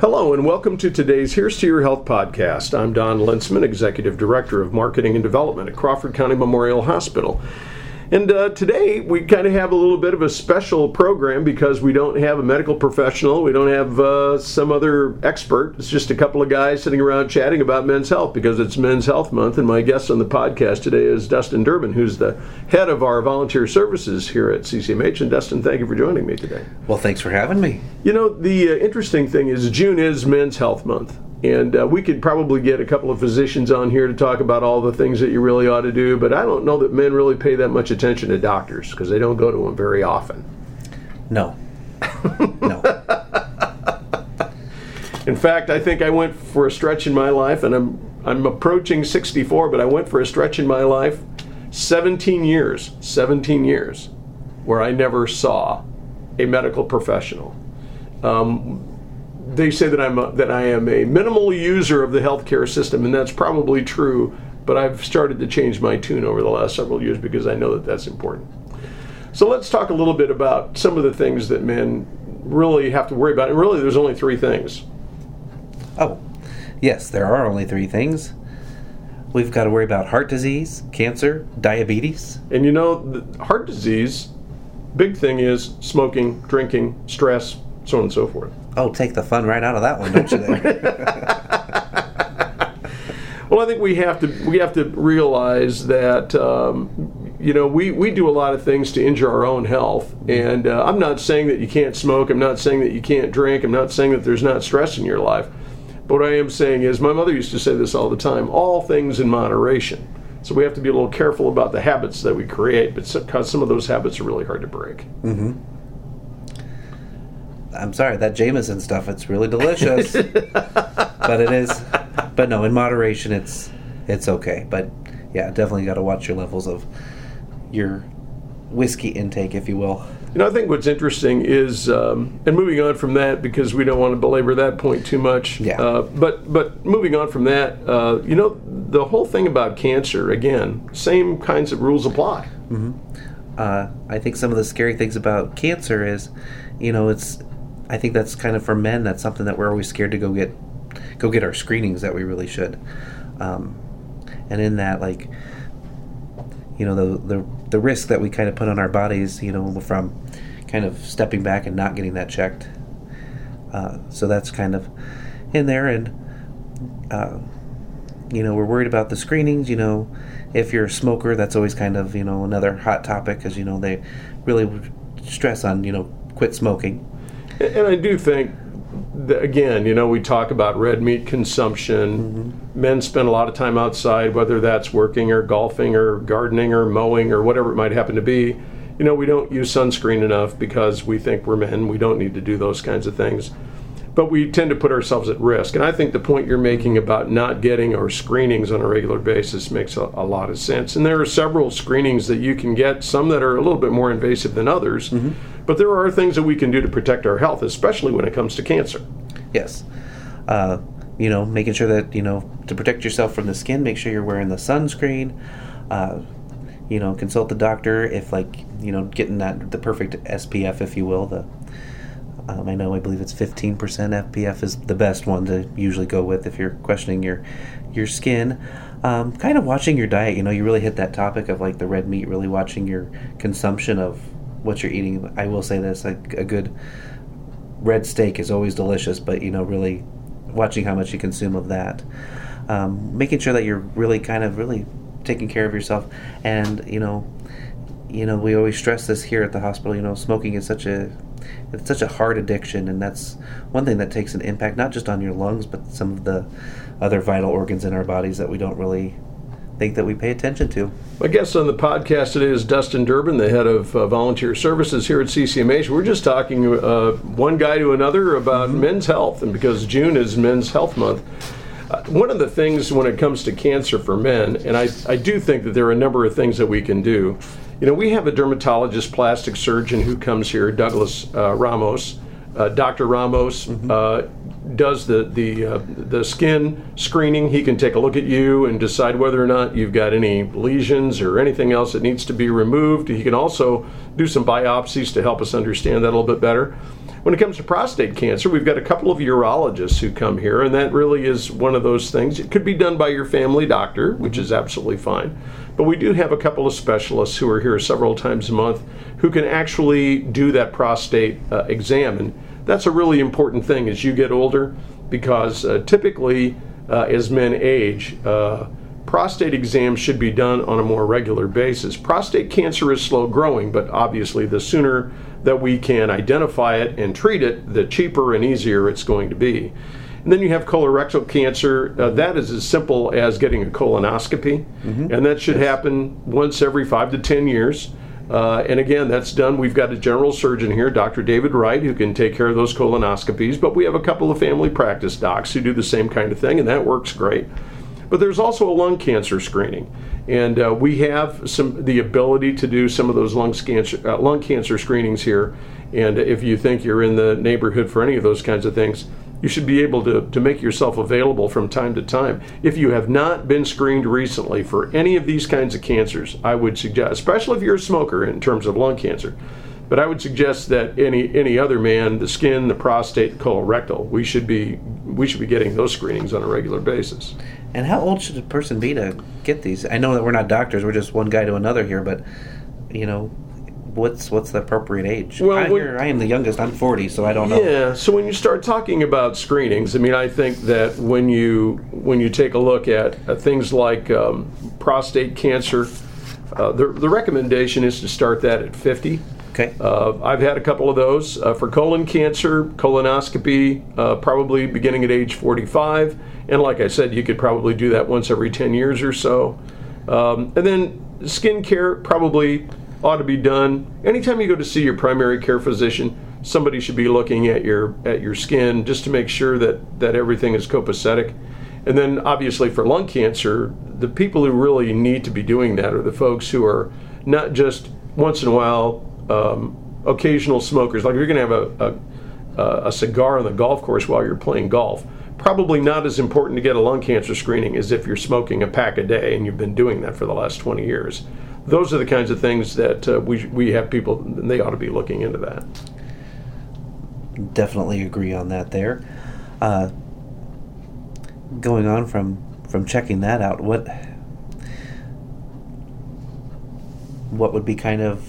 Hello, and welcome to today's Here's to Your Health podcast. I'm Don Luensmann, Executive Director of Marketing and Development at Crawford County Memorial Hospital. And uh, today we kind of have a little bit of a special program because we don't have a medical professional, we don't have uh, some other expert. It's just a couple of guys sitting around chatting about men's health because it's Men's Health Month. And my guest on the podcast today is Dustin Durbin, who's the head of our volunteer services here at CCMH. And Dustin, thank you for joining me today. Well, thanks for having me. You know, the uh, interesting thing is June is Men's Health Month. And uh, we could probably get a couple of physicians on here to talk about all the things that you really ought to do, but I don't know that men really pay that much attention to doctors because they don't go to them very often. No. no. In fact, I think I went for a stretch in my life, and I'm I'm approaching 64, but I went for a stretch in my life, 17 years, 17 years, where I never saw a medical professional. Um, they say that I'm a, that I am a minimal user of the healthcare system, and that's probably true. But I've started to change my tune over the last several years because I know that that's important. So let's talk a little bit about some of the things that men really have to worry about. And really, there's only three things. Oh, yes, there are only three things. We've got to worry about heart disease, cancer, diabetes. And you know, heart disease, big thing is smoking, drinking, stress, so on and so forth. Oh, take the fun right out of that one, don't you? well, I think we have to we have to realize that um, you know we, we do a lot of things to injure our own health, and uh, I'm not saying that you can't smoke. I'm not saying that you can't drink. I'm not saying that there's not stress in your life. But what I am saying is, my mother used to say this all the time: all things in moderation. So we have to be a little careful about the habits that we create, but because some of those habits are really hard to break. Mm-hmm. I'm sorry, that Jameson stuff, it's really delicious. but it is but no, in moderation it's it's okay. But yeah, definitely got to watch your levels of your whiskey intake, if you will. You know, I think what's interesting is, um, and moving on from that because we don't want to belabor that point too much. Yeah. Uh, but but moving on from that, uh, you know, the whole thing about cancer again, same kinds of rules apply. Mm-hmm. Uh, I think some of the scary things about cancer is, you know, it's I think that's kind of for men. That's something that we're always scared to go get, go get our screenings that we really should. Um, and in that, like, you know, the the the risk that we kind of put on our bodies, you know, from kind of stepping back and not getting that checked. Uh, so that's kind of in there, and uh, you know, we're worried about the screenings. You know, if you're a smoker, that's always kind of you know another hot topic because you know they really stress on you know quit smoking and I do think that, again, you know, we talk about red meat consumption. Mm-hmm. Men spend a lot of time outside, whether that's working or golfing or gardening or mowing or whatever it might happen to be. You know, we don't use sunscreen enough because we think we're men. We don't need to do those kinds of things. But we tend to put ourselves at risk. And I think the point you're making about not getting our screenings on a regular basis makes a, a lot of sense. And there are several screenings that you can get, some that are a little bit more invasive than others. Mm-hmm but there are things that we can do to protect our health, especially when it comes to cancer. Yes. Uh, you know, making sure that, you know, to protect yourself from the skin, make sure you're wearing the sunscreen. Uh, you know, consult the doctor if, like, you know, getting that, the perfect SPF, if you will. The um, I know, I believe it's 15% SPF is the best one to usually go with if you're questioning your your skin. Um, kind of watching your diet, you know, you really hit that topic of like the red meat, really watching your consumption of what you're eating. I will say this: a, a good red steak is always delicious, but you know, really watching how much you consume of that, um, making sure that you're really kind of really taking care of yourself, and you know, you know, we always stress this here at the hospital. You know, smoking is such a it's such a hard addiction, and that's one thing that takes an impact not just on your lungs, but some of the other vital organs in our bodies that we don't really think that we pay attention to. My guest on the podcast today is Dustin Durbin, the head of uh, volunteer services here at CCMH. We're just talking uh, one guy to another about mm-hmm. men's health, and because June is Men's Health Month. Uh, one of the things when it comes to cancer for men, and I, I do think that there are a number of things that we can do. You know, we have a dermatologist, plastic surgeon who comes here, Douglas uh, Ramos. Uh, Dr. Ramos mm-hmm. Does the the uh, the skin screening. He can take a look at you and decide whether or not you've got any lesions or anything else that needs to be removed. He can also do some biopsies to help us understand that a little bit better. When it comes to prostate cancer, we've got a couple of urologists who come here, and that really is one of those things. It could be done by your family doctor, which is absolutely fine. But we do have a couple of specialists who are here several times a month who can actually do that prostate uh, exam. And that's a really important thing as you get older because uh, typically, uh, as men age, uh, prostate exams should be done on a more regular basis. Prostate cancer is slow growing, but obviously, the sooner that we can identify it and treat it, the cheaper and easier it's going to be. And then you have colorectal cancer. Uh, that is as simple as getting a colonoscopy, mm-hmm. and that should yes. happen once every five to ten years. Uh, and again, that's done. We've got a general surgeon here, Dr. David Wright, who can take care of those colonoscopies, but we have a couple of family practice docs who do the same kind of thing, and that works great. But there's also a lung cancer screening, and uh, we have some the ability to do some of those lung cancer uh, lung cancer screenings here. And if you think you're in the neighborhood for any of those kinds of things, you should be able to, to make yourself available from time to time. If you have not been screened recently for any of these kinds of cancers, I would suggest, especially if you're a smoker in terms of lung cancer, but I would suggest that any any other man, the skin, the prostate, the colorectal, we should be we should be getting those screenings on a regular basis. And how old should a person be to get these? I know that we're not doctors; we're just one guy to another here, but you know, what's what's the appropriate age? Well, I, when, I am the youngest. I'm 40, so I don't know. Yeah. So when you start talking about screenings, I mean, I think that when you when you take a look at, at things like um, prostate cancer, uh, the the recommendation is to start that at 50. Okay. Uh, I've had a couple of those uh, for colon cancer, colonoscopy, uh, probably beginning at age 45, and like I said, you could probably do that once every 10 years or so. Um, and then skin care probably ought to be done. Anytime you go to see your primary care physician, somebody should be looking at your at your skin just to make sure that that everything is copacetic. And then obviously for lung cancer, the people who really need to be doing that are the folks who are not just once in a while um, occasional smokers. Like if you're going to have a, a, a cigar on the golf course while you're playing golf, probably not as important to get a lung cancer screening as if you're smoking a pack a day and you've been doing that for the last 20 years those are the kinds of things that uh, we, we have people, and they ought to be looking into that. Definitely agree on that there. Uh, going on from, from checking that out, what what would be kind of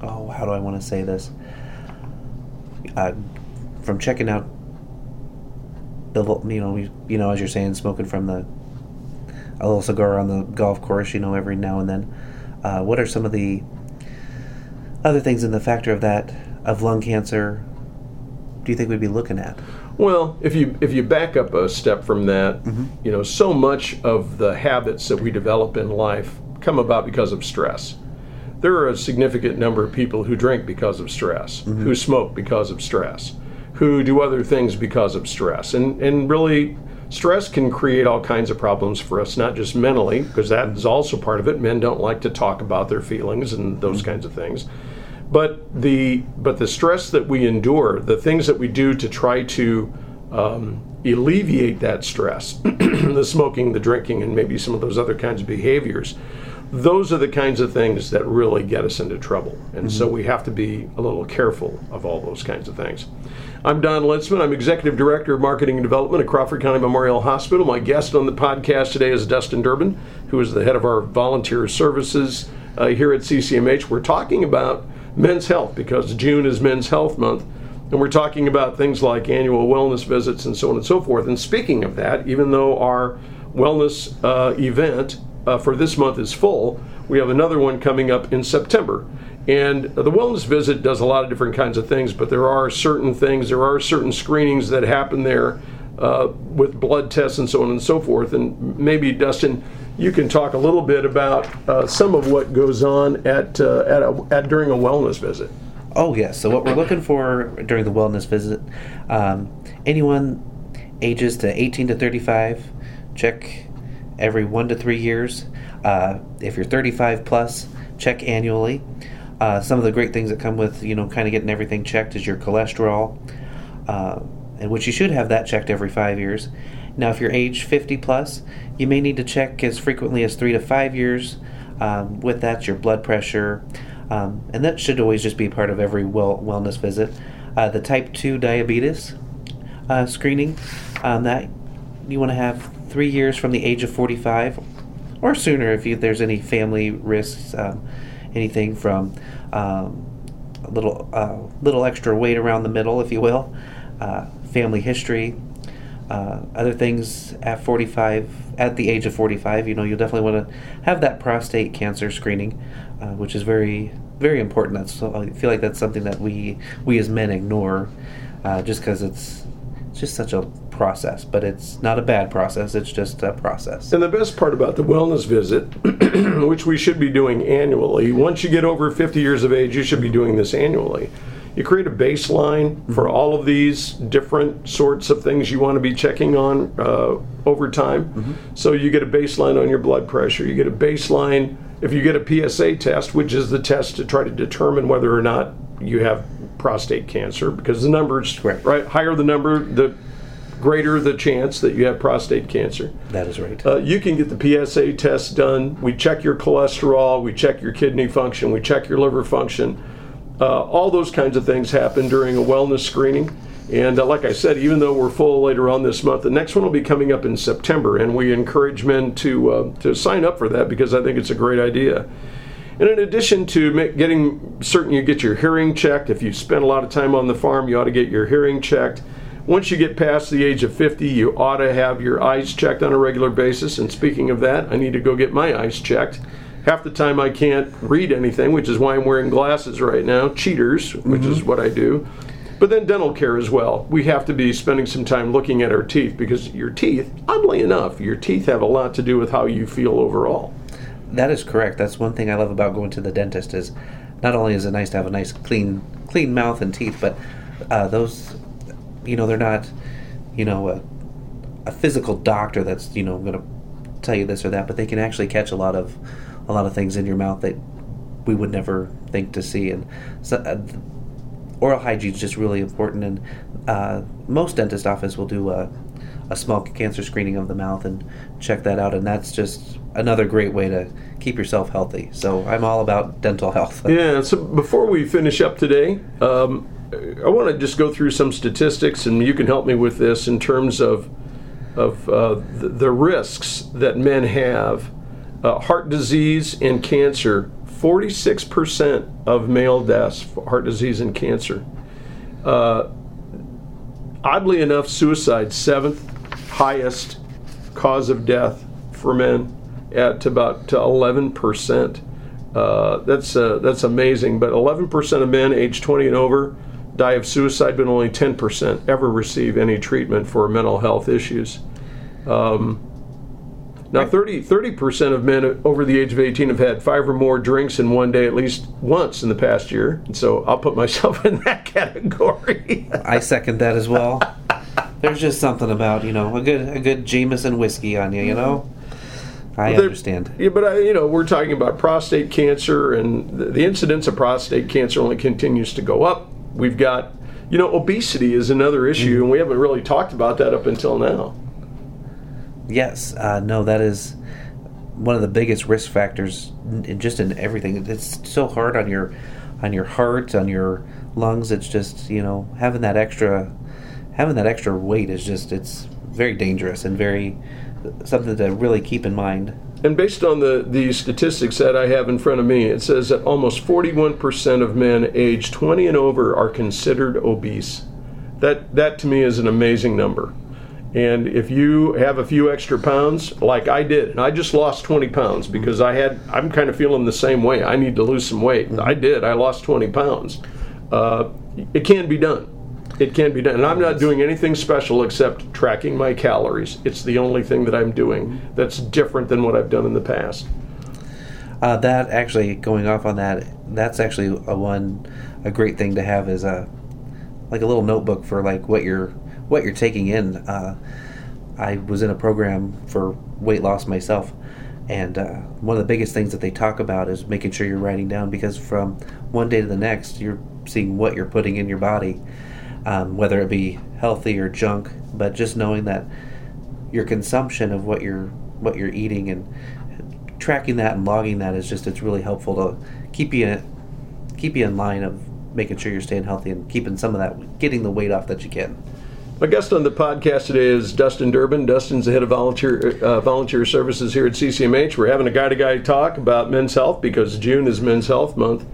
oh how do I want to say this? Uh, from checking out the you know you know as you're saying smoking from the a little cigar on the golf course, you know, every now and then. Uh, what are some of the other things in the factor of that of lung cancer? Do you think we'd be looking at? Well, if you if you back up a step from that, mm-hmm. you know, so much of the habits that we develop in life come about because of stress. There are a significant number of people who drink because of stress, mm-hmm. who smoke because of stress, who do other things because of stress, and and really stress can create all kinds of problems for us, not just mentally, because that is also part of it. Men don't like to talk about their feelings and those mm-hmm. kinds of things. But the but the stress that we endure, the things that we do to try to um, alleviate that stress, the smoking, the drinking, and maybe some of those other kinds of behaviors, those are the kinds of things that really get us into trouble. And mm-hmm. so we have to be a little careful of all those kinds of things. I'm Don Luensmann. I'm Executive Director of Marketing and Development at Crawford County Memorial Hospital. My guest on the podcast today is Dustin Durbin, who is the head of our volunteer services uh, here at CCMH. We're talking about men's health because June is Men's Health Month. And we're talking about things like annual wellness visits and so on and so forth. And speaking of that, even though our wellness uh, event uh, for this month is full, we have another one coming up in September. And the wellness visit does a lot of different kinds of things, but there are certain things, there are certain screenings that happen there uh, with blood tests and so on and so forth. And maybe, Dustin, you can talk a little bit about uh, some of what goes on at, uh, at, a, at, during a wellness visit. Oh, yes. So, what we're looking for during the wellness visit, um, anyone ages to 18 to 35, check every one to three years. Uh, if you're 35 plus, check annually. Uh, some of the great things that come with you know kind of getting everything checked is your cholesterol, uh, and which you should have that checked every five years. Now, if you're age 50 plus, you may need to check as frequently as three to five years. Um, with that, your blood pressure, um, and that should always just be part of every well wellness visit. Uh, the type 2 diabetes uh, screening, um, that you want to have three years from the age of 45 or sooner if you, there's any family risks, um, anything from um, a little, uh, little extra weight around the middle, if you will, uh, family history, uh, other things at 45, at the age of 45, you know, you'll definitely want to have that prostate cancer screening, uh, which is very, very important. That's I feel like that's something that we we as men ignore, uh, just because it's it's just such a process. But it's not a bad process. It's just a process. And the best part about the wellness visit, which we should be doing annually, once you get over 50 years of age, you should be doing this annually. You create a baseline for all of these different sorts of things you want to be checking on uh, over time. So you get a baseline on your blood pressure. You get a baseline if you get a PSA test, which is the test to try to determine whether or not you have prostate cancer, because the numbers, Correct. right, higher the number, the greater the chance that you have prostate cancer. That is right. Uh, you can get the PSA test done. We check your cholesterol, we check your kidney function, we check your liver function. Uh, all those kinds of things happen during a wellness screening. And uh, like I said, even though we're full later on this month, the next one will be coming up in September, and we encourage men to uh, to sign up for that because I think it's a great idea. And in addition to getting certain you get your hearing checked, if you spend a lot of time on the farm, you ought to get your hearing checked. Once you get past the age of 50, you ought to have your eyes checked on a regular basis. And speaking of that, I need to go get my eyes checked. Half the time I can't read anything, which is why I'm wearing glasses right now, cheaters, which is what I do. But then dental care as well. We have to be spending some time looking at our teeth because your teeth, oddly enough, your teeth have a lot to do with how you feel overall. That is correct. That's one thing I love about going to the dentist is not only is it nice to have a nice clean clean mouth and teeth, but uh, those you know they're not you know a, a physical doctor that's you know going to tell you this or that, but they can actually catch a lot of a lot of things in your mouth that we would never think to see. And so, uh, oral hygiene is just really important. And uh, most dentist office will do a, a small cancer screening of the mouth and check that out. And that's just another great way to keep yourself healthy. So I'm all about dental health. Yeah, so before we finish up today, um, I want to just go through some statistics, and you can help me with this in terms of of uh, the, the risks that men have. Uh, heart disease and cancer. Forty-six percent of male deaths for heart disease and cancer. Uh, oddly enough, suicide seventh highest cause of death for men at about eleven percent. Uh, that's uh, that's amazing. But 11% of men age 20 and over die of suicide, but only 10% ever receive any treatment for mental health issues. Um, now, 30 percent of men over the age of 18 have had five or more drinks in one day at least once in the past year. And so I'll put myself in that category. I second that as well. There's just something about you know a good a good Jameson whiskey on you. You know, I understand. Yeah, but I, you know, we're talking about prostate cancer, and the, the incidence of prostate cancer only continues to go up. We've got, you know, obesity is another issue, and we haven't really talked about that up until now. Yes, uh, no, that is one of the biggest risk factors, in just in everything. It's so hard on your on your heart, on your lungs. It's just you know having that extra having that extra weight is just it's very dangerous and very something to really keep in mind. And based on the, the statistics that I have in front of me, it says that almost 41% of men aged 20 and over are considered obese. That, that to me is an amazing number. And if you have a few extra pounds, like I did, and I just lost 20 pounds because I had, I'm kind of feeling the same way. I need to lose some weight. I did. I lost 20 pounds. Uh, it can be done. It can be done. And I'm not doing anything special except tracking my calories. It's the only thing that I'm doing that's different than what I've done in the past. Uh, that actually going off on that, that's actually a one a great thing to have is a like a little notebook for like what you're what you're taking in. Uh, I was in a program for weight loss myself, and uh, one of the biggest things that they talk about is making sure you're writing down because from one day to the next, you're seeing what you're putting in your body, um, whether it be healthy or junk. But just knowing that your consumption of what you're what you're eating and tracking that and logging that is just it's really helpful to keep you keep you in line of making sure you're staying healthy and keeping some of that, getting the weight off that you can. My guest on the podcast today is Dustin Durbin. Dustin's the head of volunteer uh, volunteer services here at CCMH. We're having a guy to guy talk about men's health because June is Men's Health Month.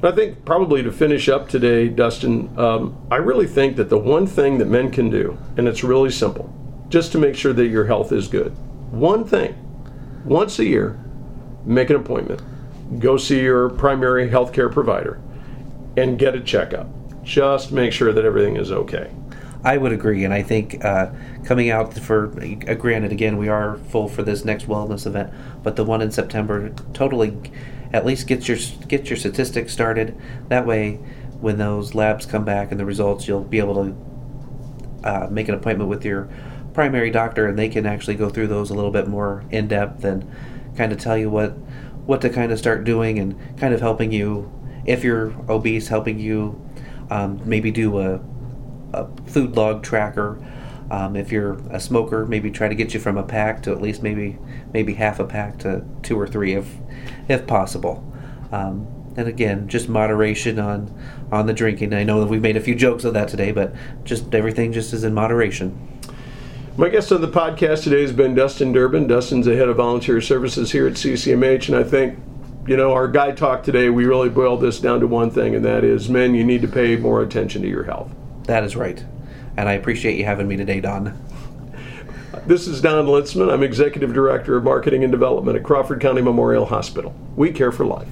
And I think probably to finish up today, Dustin, um, I really think that the one thing that men can do, and it's really simple, just to make sure that your health is good, one thing, once a year, make an appointment, go see your primary health care provider, and get a checkup. Just make sure that everything is okay. I would agree, and I think uh, coming out for uh, granted again we are full for this next wellness event, but the one in September totally at least get your get your statistics started. That way, when those labs come back and the results, you'll be able to uh, make an appointment with your primary doctor, and they can actually go through those a little bit more in depth and kind of tell you what what to kind of start doing and kind of helping you if you're obese, helping you um, maybe do a a food log tracker. Um, if you're a smoker, maybe try to get you from a pack to at least maybe maybe half a pack to two or three, if if possible. Um, and again, just moderation on on the drinking. I know that we've made a few jokes of that today, but just everything just is in moderation. My guest on the podcast today has been Dustin Durbin. Dustin's the head of volunteer services here at CCMH, and I think you know, our guy talk today, we really boiled this down to one thing, and that is men, you need to pay more attention to your health. That is right. And I appreciate you having me today, Don. This is Don Luensmann. I'm Executive Director of Marketing and Development at Crawford County Memorial Hospital. We care for life.